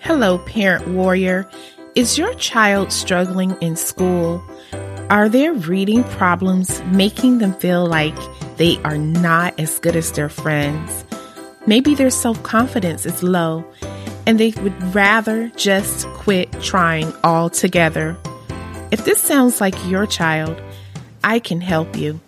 Hello, parent warrior. Is your child struggling in school? Are their reading problems making them feel like they are not as good as their friends? Maybe their self confidence is low and they would rather just quit trying altogether. If this sounds like your child, I can help you.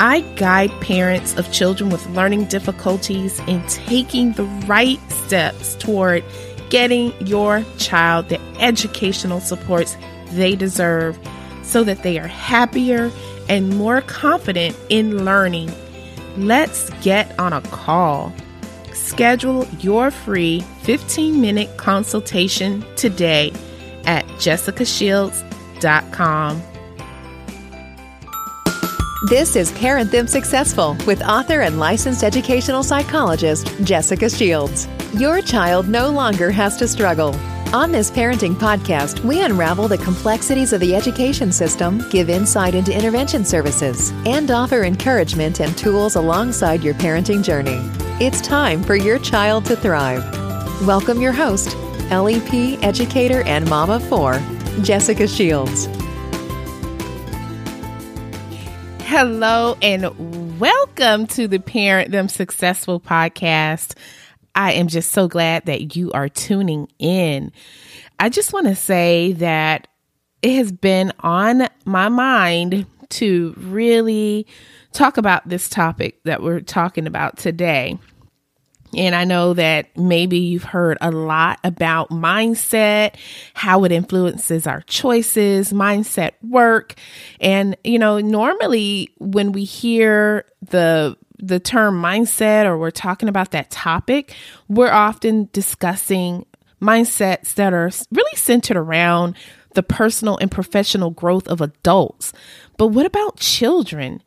I guide parents of children with learning difficulties in taking the right steps toward getting your child the educational supports they deserve so that they are happier and more confident in learning. Let's get on a call. Schedule your free 15 minute consultation today at jessicashields.com. This is Parent Them Successful with author and licensed educational psychologist Jessica Shields. Your child no longer has to struggle. On this parenting podcast, we unravel the complexities of the education system, give insight into intervention services, and offer encouragement and tools alongside your parenting journey. It's time for your child to thrive. Welcome your host, LEP educator and mom of four, Jessica Shields. Hello and welcome to the Parent Them Successful podcast. I am just so glad that you are tuning in. I just want to say that it has been on my mind to really talk about this topic that we're talking about today. And I know that maybe you've heard a lot about mindset, how it influences our choices, mindset work. And, you know, normally when we hear the the term mindset or we're talking about that topic, we're often discussing mindsets that are really centered around the personal and professional growth of adults. But what about children?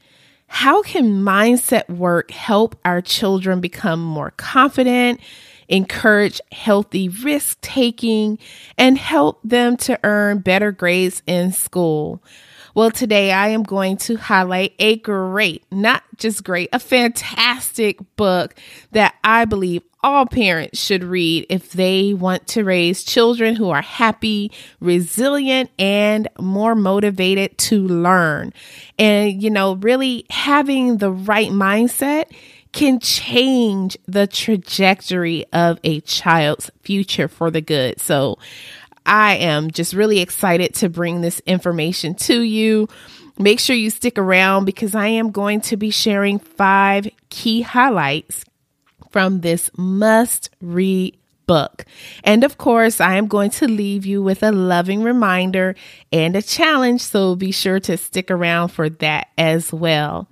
How can mindset work help our children become more confident, encourage healthy risk taking, and help them to earn better grades in school? Well, today I am going to highlight a great, not just great, a fantastic book that I believe all parents should read if they want to raise children who are happy, resilient, and more motivated to learn. And, you know, really having the right mindset can change the trajectory of a child's future for the good. So, I am just really excited to bring this information to you. Make sure you stick around because I am going to be sharing five key highlights from this must read book. And of course, I am going to leave you with a loving reminder and a challenge, so be sure to stick around for that as well.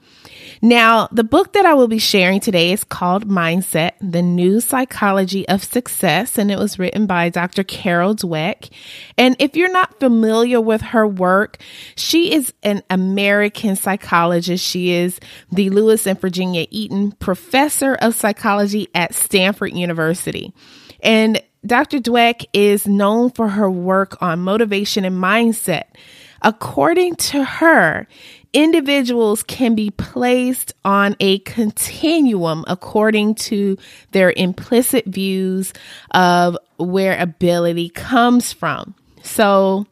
Now, the book that I will be sharing today is called Mindset The New Psychology of Success, and it was written by Dr. Carol Dweck. And if you're not familiar with her work, she is an American psychologist. She is the Lewis and Virginia Eaton Professor of Psychology at Stanford University. And Dr. Dweck is known for her work on motivation and mindset. According to her, individuals can be placed on a continuum according to their implicit views of where ability comes from. So,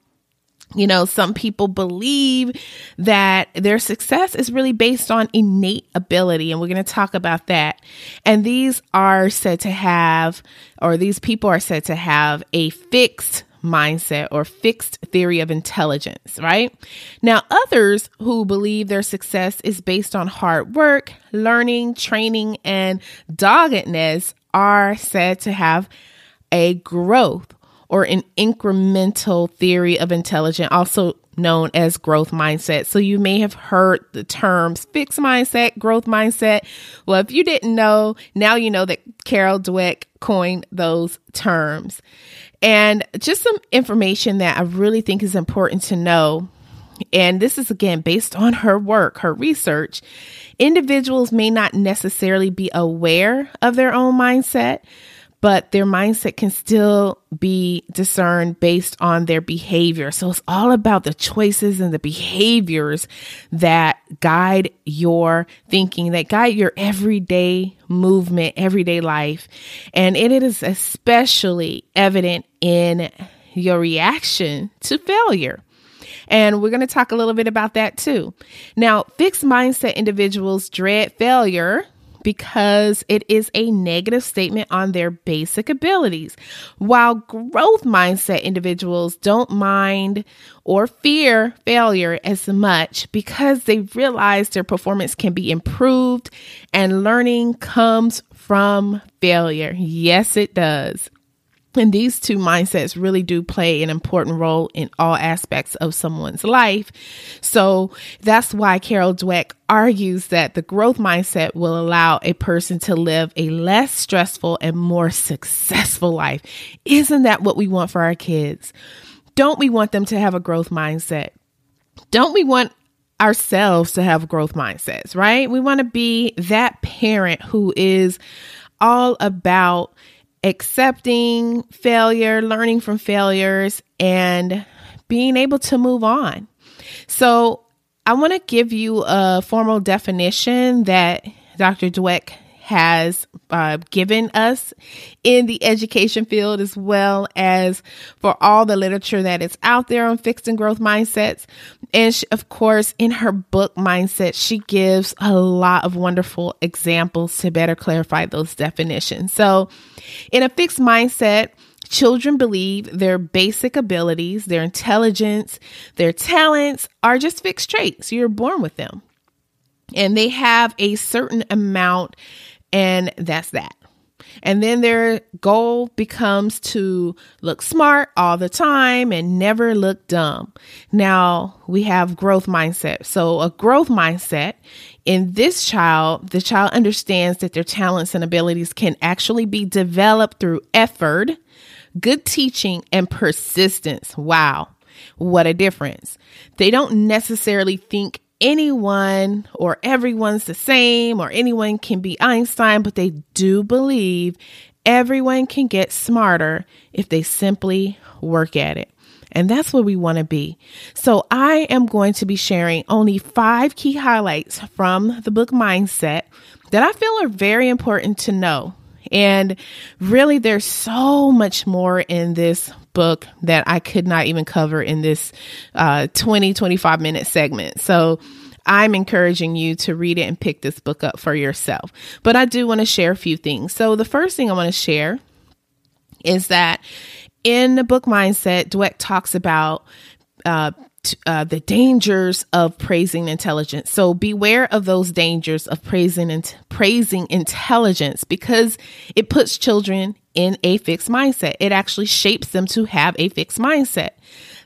you know, some people believe that their success is really based on innate ability, and we're going to talk about that. And these are said to have, or these people are said to have a fixed mindset or fixed theory of intelligence, right? Now, others who believe their success is based on hard work, learning, training, and doggedness are said to have a growth or an incremental theory of intelligence, also known as growth mindset. So you may have heard the terms fixed mindset, growth mindset. Well, if you didn't know, now you know that Carol Dweck coined those terms. And just some information that I really think is important to know. And this is again based on her work, her research. Individuals may not necessarily be aware of their own mindset, but their mindset can still be discerned based on their behavior. So it's all about the choices and the behaviors that guide your thinking, that guide your everyday movement, everyday life. And it is especially evident in your reaction to failure. And we're going to talk a little bit about that too. Now, fixed mindset individuals dread failure because it is a negative statement on their basic abilities. While growth mindset individuals don't mind or fear failure as much because they realize their performance can be improved and learning comes from failure. Yes, it does. And these two mindsets really do play an important role in all aspects of someone's life. So that's why Carol Dweck argues that the growth mindset will allow a person to live a less stressful and more successful life. Isn't that what we want for our kids? Don't we want them to have a growth mindset? Don't we want ourselves to have growth mindsets, right? We want to be that parent who is all about accepting failure, learning from failures, and being able to move on. So, I want to give you a formal definition that Dr. Dweck has uh, given us in the education field, as well as for all the literature that is out there on fixed and growth mindsets. And she, of course, in her book, Mindset, she gives a lot of wonderful examples to better clarify those definitions. So, in a fixed mindset, Children believe their basic abilities, their intelligence, their talents are just fixed traits. You're born with them. And they have a certain amount and that's that. And then their goal becomes to look smart all the time and never look dumb. Now we have growth mindset. So a growth mindset in this child, the child understands that their talents and abilities can actually be developed through effort, good teaching, and persistence. Wow. What a difference. They don't necessarily think anyone or everyone's the same or anyone can be Einstein, but they do believe everyone can get smarter if they simply work at it. And that's where we want to be. So I am going to be sharing only five key highlights from the book Mindset that I feel are very important to know. And really, there's so much more in this book that I could not even cover in this uh, 20, 25 minute segment. So I'm encouraging you to read it and pick this book up for yourself. But I do want to share a few things. So the first thing I want to share is that in the book Mindset, Dweck talks about uh, uh, the dangers of praising intelligence. So beware of those dangers of praising and praising intelligence because it puts children in a fixed mindset. It actually shapes them to have a fixed mindset.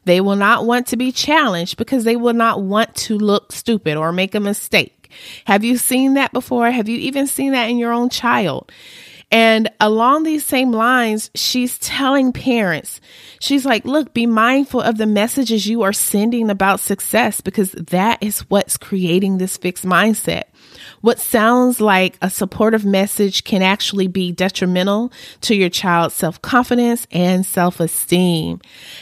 They will not want to be challenged because they will not want to look stupid or make a mistake. Have you seen that before? Have you even seen that in your own child? And along these same lines, she's telling parents, she's like, look, be mindful of the messages you are sending about success because that is what's creating this fixed mindset. What sounds like a supportive message can actually be detrimental to your child's self confidence and self esteem.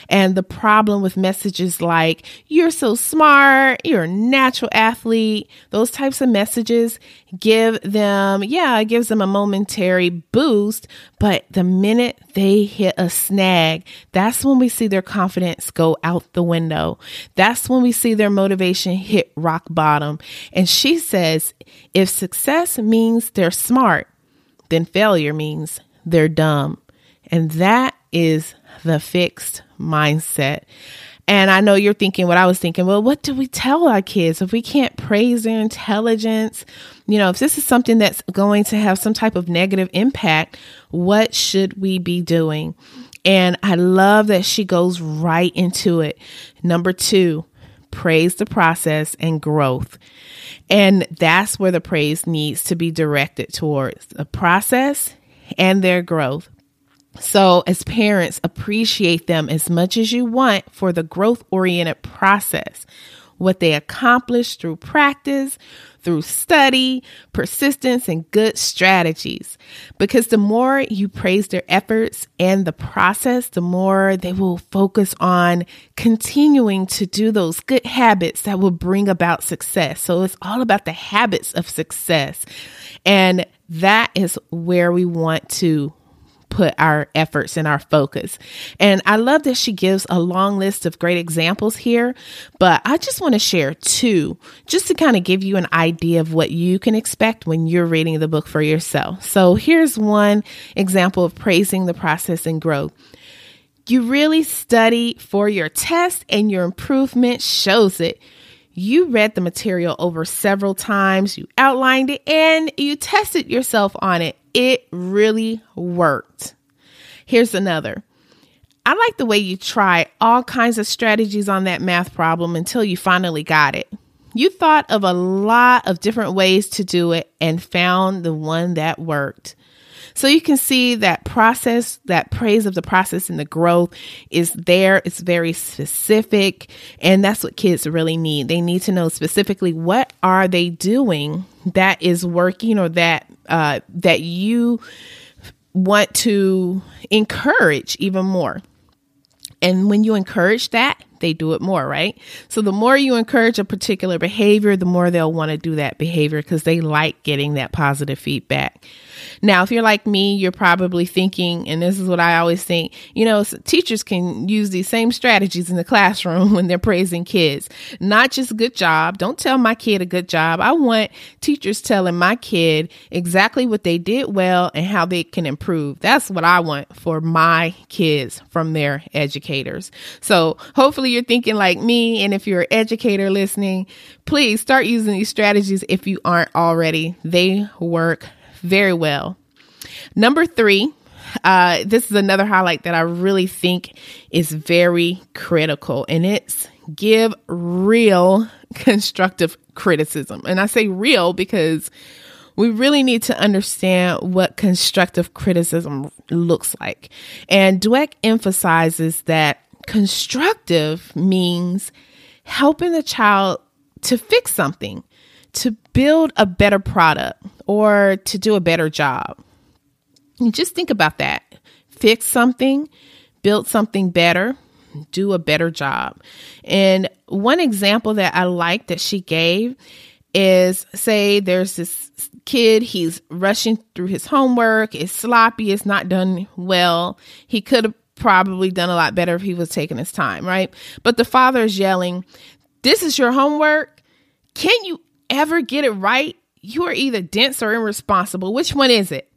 And the problem with messages like, you're so smart, you're a natural athlete, those types of messages give them, yeah, it gives them a momentary boost. But the minute they hit a snag, that's when we see their confidence go out the window. That's when we see their motivation hit rock bottom. And she says, if success means they're smart, then failure means they're dumb. And that is the fixed mindset. And I know you're thinking what I was thinking. Well, what do we tell our kids if we can't praise their intelligence? You know, if this is something that's going to have some type of negative impact, what should we be doing? And I love that she goes right into it. Number two, praise the process and growth. And that's where the praise needs to be directed towards the process and their growth. So, as parents, appreciate them as much as you want for the growth oriented process. what they accomplish through practice, through study, persistence, and good strategies. Because the more you praise their efforts and the process, the more they will focus on continuing to do those good habits that will bring about success. So it's all about the habits of success. And that is where we want to put our efforts and our focus. And I love that she gives a long list of great examples here, but I just want to share two just to kind of give you an idea of what you can expect when you're reading the book for yourself. So here's one example of praising the process and growth. You really study for your test and your improvement shows it. You read the material over several times, you outlined it, and you tested yourself on it. It really worked. Here's another. I like the way you try all kinds of strategies on that math problem until you finally got it. You thought of a lot of different ways to do it and found the one that worked. So you can see that process, that praise of the process and the growth is there. It's very specific. And that's what kids really need. They need to know specifically what are they doing that is working or that, uh, that you want to encourage even more. And when you encourage that, they do it more, right? So the more you encourage a particular behavior, the more they'll want to do that behavior because they like getting that positive feedback. Now, if you're like me, you're probably thinking, and this is what I always think, you know, teachers can use these same strategies in the classroom when they're praising kids. Not just good job. Don't tell my kid a good job. I want teachers telling my kid exactly what they did well and how they can improve. That's what I want for my kids from their educators. So hopefully you're thinking like me. And if you're an educator listening, please start using these strategies if you aren't already. They work very well. Number three, uh, this is another highlight that I really think is very critical, and it's give real constructive criticism. And I say real because we really need to understand what constructive criticism looks like. And Dweck emphasizes that constructive means helping the child to fix something, to build a better product, or to do a better job. And just think about that. Fix something, build something better, do a better job. And one example that I like that she gave is say there's this kid, he's rushing through his homework, it's sloppy, it's not done well. He could have probably done a lot better if he was taking his time, right? But the father is yelling, This is your homework. Can you ever get it right? you are either dense or irresponsible. Which one is it?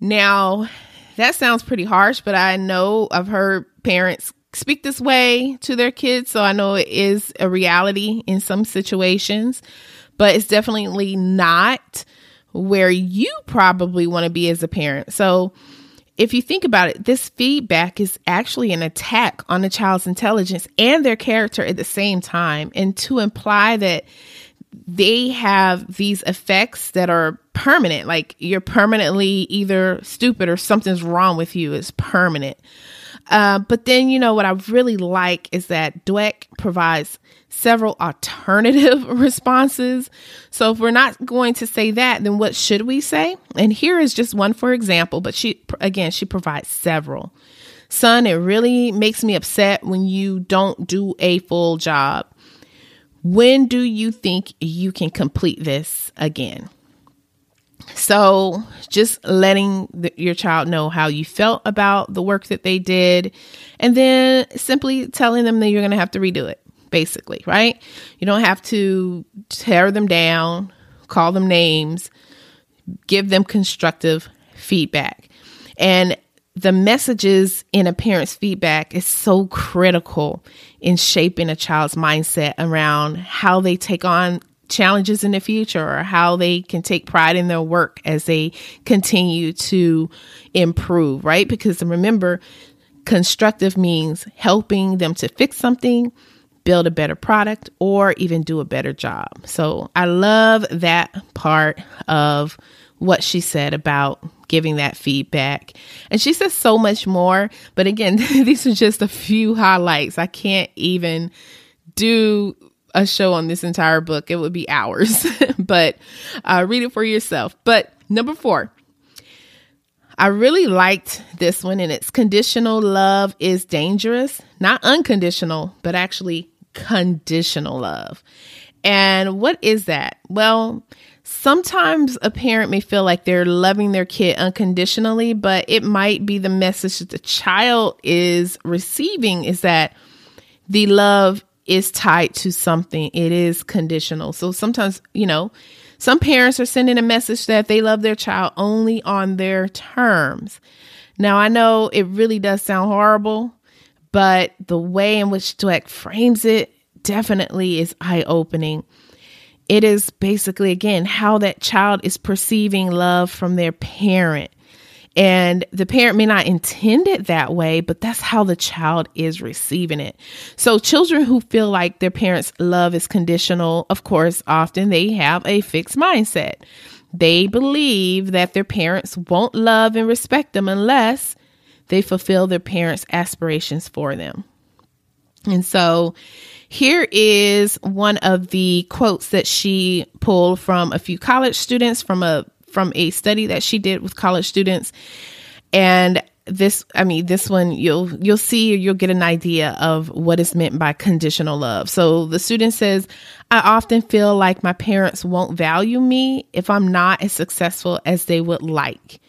Now, that sounds pretty harsh, but I know I've heard parents speak this way to their kids, so I know it is a reality in some situations, but it's definitely not where you probably want to be as a parent. So, if you think about it, this feedback is actually an attack on the child's intelligence and their character at the same time. And to imply that they have these effects that are permanent. Like you're permanently either stupid or something's wrong with you. It's permanent. Uh, but then, you know, what I really like is that Dweck provides several alternative responses. So if we're not going to say that, then what should we say? And here is just one for example, but she, again, she provides several. Son, it really makes me upset when you don't do a full job. When do you think you can complete this again? So, just letting the, your child know how you felt about the work that they did, and then simply telling them that you're going to have to redo it, basically, right? You don't have to tear them down, call them names, give them constructive feedback. And the messages in a parent's feedback is so critical in shaping a child's mindset around how they take on challenges in the future or how they can take pride in their work as they continue to improve, right? Because remember, constructive means helping them to fix something, build a better product, or even do a better job. So I love that part of what she said about giving that feedback. And she says so much more. But again, these are just a few highlights. I can't even do a show on this entire book. It would be hours, but uh, read it for yourself. But number four, I really liked this one, and it's conditional love is dangerous, not unconditional, but actually conditional love. And what is that? Well, sometimes a parent may feel like they're loving their kid unconditionally, but it might be the message that the child is receiving is that the love is tied to something, it is conditional. So sometimes, you know, some parents are sending a message that they love their child only on their terms. Now, I know it really does sound horrible, but the way in which Dweck frames it definitely is eye opening. It is basically, again, how that child is perceiving love from their parent. And the parent may not intend it that way, but that's how the child is receiving it. So, children who feel like their parents' love is conditional, of course, often they have a fixed mindset. They believe that their parents won't love and respect them unless they fulfill their parents' aspirations for them. And so, here is one of the quotes that she pulled from a few college students from a from a study that she did with college students. And this I mean this one you'll you'll see you'll get an idea of what is meant by conditional love. So the student says, I often feel like my parents won't value me if I'm not as successful as they would like.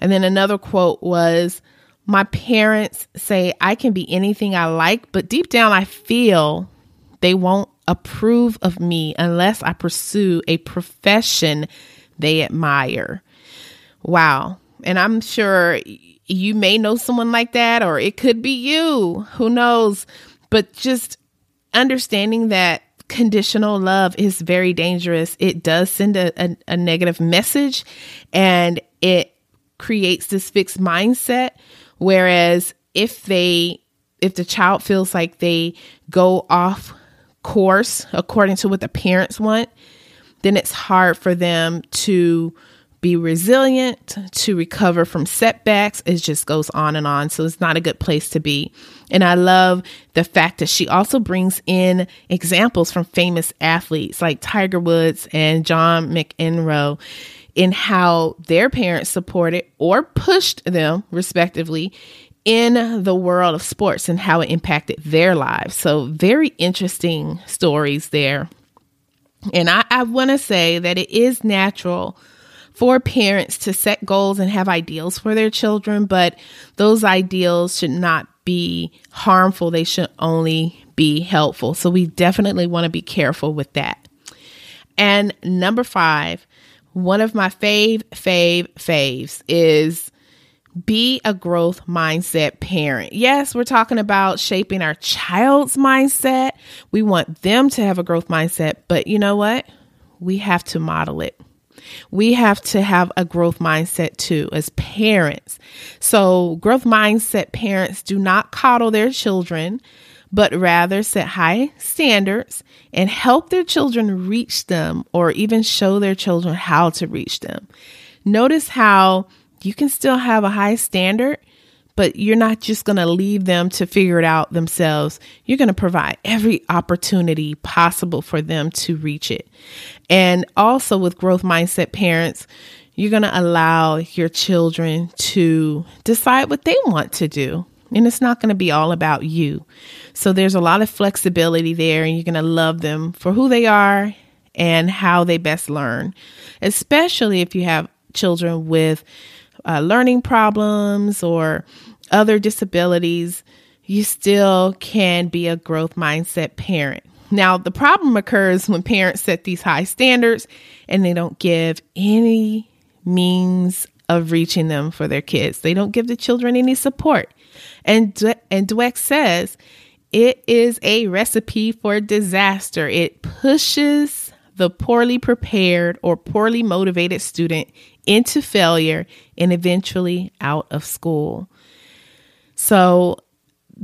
And then another quote was, My parents say I can be anything I like, but deep down I feel they won't approve of me unless I pursue a profession they admire. Wow. And I'm sure you may know someone like that, or it could be you. Who knows? But just understanding that conditional love is very dangerous. It does send a, a, a negative message and it creates this fixed mindset. Whereas if they, if the child feels like they go off course according to what the parents want, then it's hard for them to be resilient, to recover from setbacks. It just goes on and on. So it's not a good place to be. And I love the fact that she also brings in examples from famous athletes like Tiger Woods and John McEnroe in how their parents supported or pushed them, respectively, in the world of sports and how it impacted their lives. So, very interesting stories there. And I, I want to say that it is natural for parents to set goals and have ideals for their children, but those ideals should not be harmful. They should only be helpful. So, we definitely want to be careful with that. And number five, one of my fave, fave, faves is be a growth mindset parent. Yes, we're talking about shaping our child's mindset. We want them to have a growth mindset, but you know what? We have to model it. We have to have a growth mindset too as parents. So, growth mindset parents do not coddle their children, but rather set high standards and help their children reach them or even show their children how to reach them. Notice how you can still have a high standard, but you're not just going to leave them to figure it out themselves. You're going to provide every opportunity possible for them to reach it. And also with growth mindset parents, you're going to allow your children to decide what they want to do. And it's not going to be all about you. So there's a lot of flexibility there, and you're going to love them for who they are and how they best learn, especially if you have children with uh, learning problems or other disabilities, you still can be a growth mindset parent. Now, the problem occurs when parents set these high standards and they don't give any means of reaching them for their kids. They don't give the children any support. And and Dweck says it is a recipe for disaster. It pushes the poorly prepared or poorly motivated student into failure and eventually out of school. So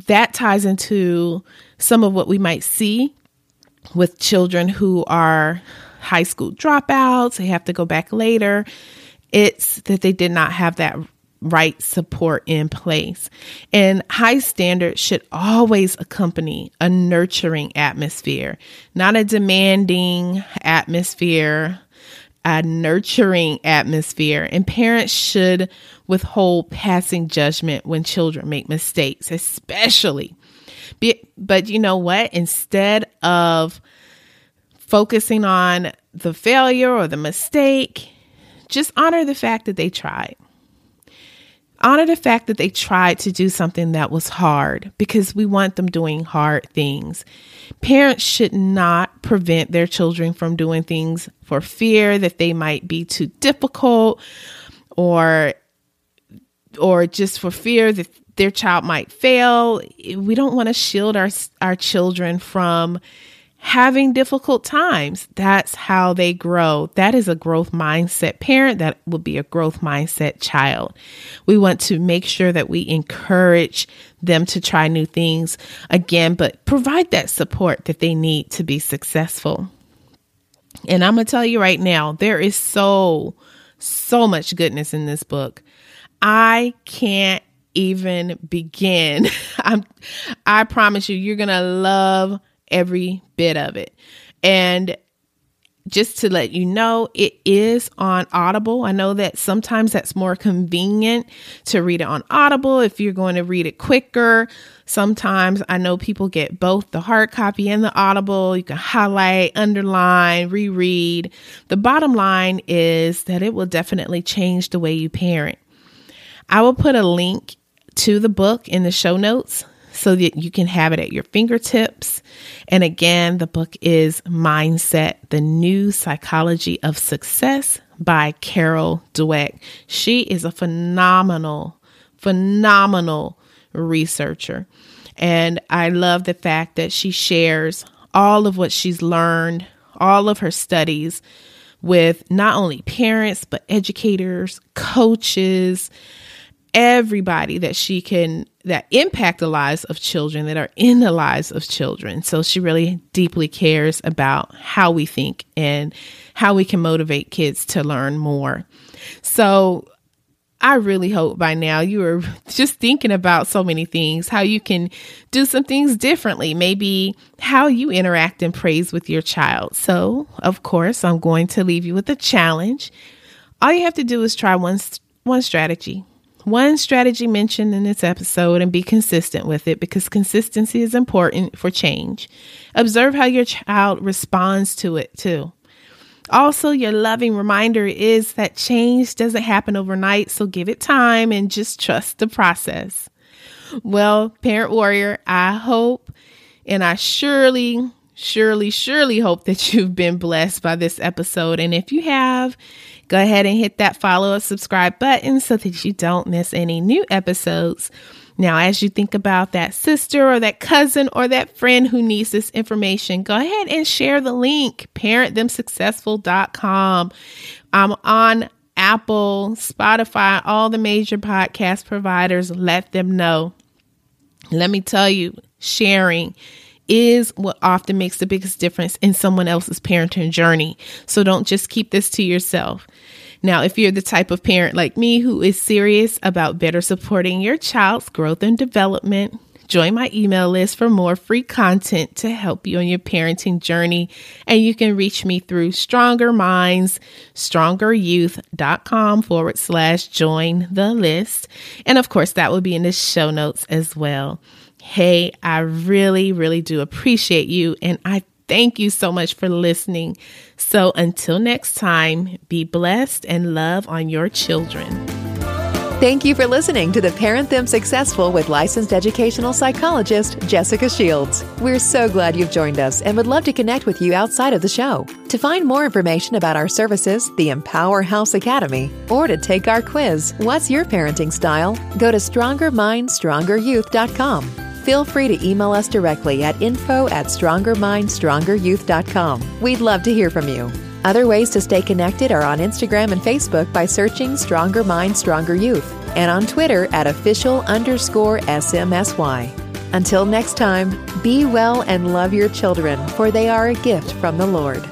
that ties into some of what we might see with children who are high school dropouts, they have to go back later. It's that they did not have that right support in place. And high standards should always accompany a nurturing atmosphere, not a demanding atmosphere, a nurturing atmosphere. And parents should withhold passing judgment when children make mistakes, especially. But you know what? Instead of focusing on the failure or the mistake, just honor the fact that they tried. Honor the fact that they tried to do something that was hard because we want them doing hard things. Parents should not prevent their children from doing things for fear that they might be too difficult or or just for fear that their child might fail. We don't want to shield our our children from having difficult times. That's how they grow. That is a growth mindset parent. That will be a growth mindset child. We want to make sure that we encourage them to try new things again, but provide that support that they need to be successful. And I'm going to tell you right now, there is so, so much goodness in this book. I can't even begin. I'm I promise you you're going to love every bit of it. And just to let you know, it is on Audible. I know that sometimes that's more convenient to read it on Audible if you're going to read it quicker. Sometimes I know people get both the hard copy and the Audible. You can highlight, underline, reread. The bottom line is that it will definitely change the way you parent. I will put a link to the book in the show notes so that you can have it at your fingertips. And again, the book is Mindset The New Psychology of Success by Carol Dweck. She is a phenomenal, phenomenal researcher. And I love the fact that she shares all of what she's learned, all of her studies with not only parents, but educators, coaches, everybody that she can that impact the lives of children that are in the lives of children. So she really deeply cares about how we think and how we can motivate kids to learn more. So I really hope by now you are just thinking about so many things, how you can do some things differently, maybe how you interact and praise with your child. So, of course, I'm going to leave you with a challenge. All you have to do is try one one strategy one strategy mentioned in this episode and be consistent with it because consistency is important for change. Observe how your child responds to it too. Also, your loving reminder is that change doesn't happen overnight, so give it time and just trust the process. Well, Parent Warrior, I hope and I surely, surely, surely hope that you've been blessed by this episode. And if you have, Go ahead and hit that follow or subscribe button so that you don't miss any new episodes. Now, as you think about that sister or that cousin or that friend who needs this information, go ahead and share the link, parentthemsuccessful.com. I'm on Apple, Spotify, all the major podcast providers. Let them know. Let me tell you, sharing is what often makes the biggest difference in someone else's parenting journey. So don't just keep this to yourself. Now, if you're the type of parent like me who is serious about better supporting your child's growth and development, join my email list for more free content to help you on your parenting journey. And you can reach me through Stronger Minds, strongeryouth.com forward slash join the list. And of course, that will be in the show notes as well. Hey, I really, really do appreciate you. And I thank you so much for listening. So until next time, be blessed and love on your children. Thank you for listening to the Parent Them Successful with licensed educational psychologist Jessica Shields. We're so glad you've joined us and would love to connect with you outside of the show. To find more information about our services, the Empower House Academy, or to take our quiz, What's Your Parenting Style? go to StrongerMindStrongerYouth.com feel free to email us directly at info at strongermindstrongeryouth.com. We'd love to hear from you. Other ways to stay connected are on Instagram and Facebook by searching Stronger Mind, Stronger Youth, and on Twitter at official underscore SMSY. Until next time, be well and love your children, for they are a gift from the Lord.